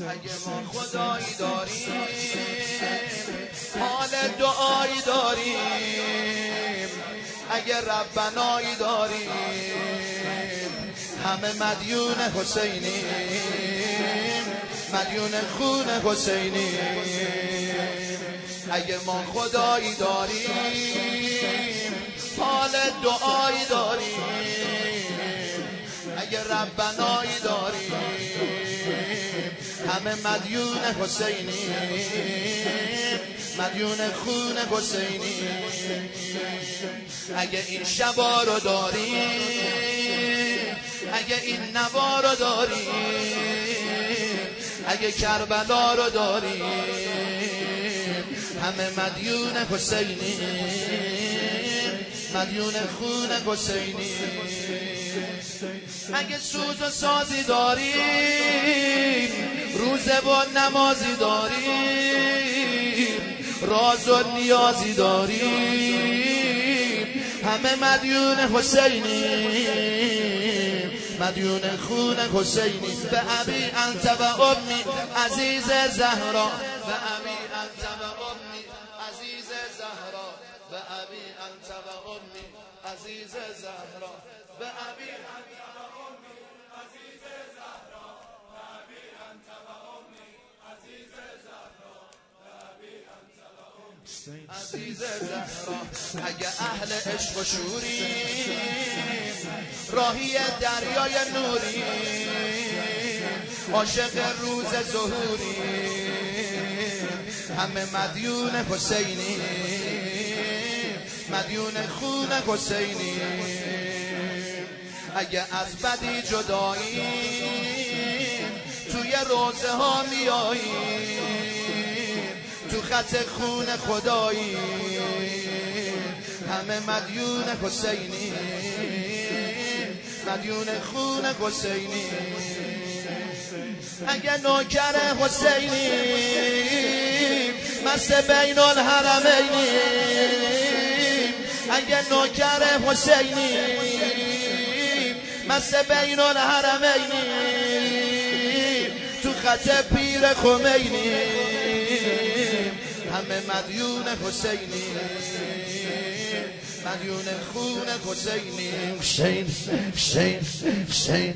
اگه ما خدایی داریم حال دعایی داریم. اگه ربنایی داریم همه مدیون حسینیم. مدیون خون حسینیم. اگه ما خدایی داریم حال دعایی داریم. اگه ربنایی داریم همه مدیون حسینی. مدیون خون حسینی. اگه این شبا رو داریم اگه این نوا رو داریم اگه کربلا رو داریم همه مدیون حسینی. مدیون خون حسینی. اگه سوز و سازی داریم روزه و نمازی داریم راز و نیازی داریم. همه مدیون حسینی مدیون خون حسینی به ابی انت و امی عزیز زهرا. به ابی انت و امی عزیز زهرا. به ابی انت و امی عزیز زهرا. به ابی عزیز زهرا اگه اهل عشق و شوری راهی دریای نوری عاشق روز ظهوری همه مدیون حسینی مدیون خون حسینی اگه از بدی جدایی توی روزه ها میایی خط خون خدایی. همه مدیون حسینی. مدیون خون حسینی. اگه نوکر حسینی مست بین الحرمینی. اگه نوکر حسینی مست بین الحرمینی. تو خط پیر خمینی. همه مدیون حسینی مدیون خون حسینی حسین حسین حسین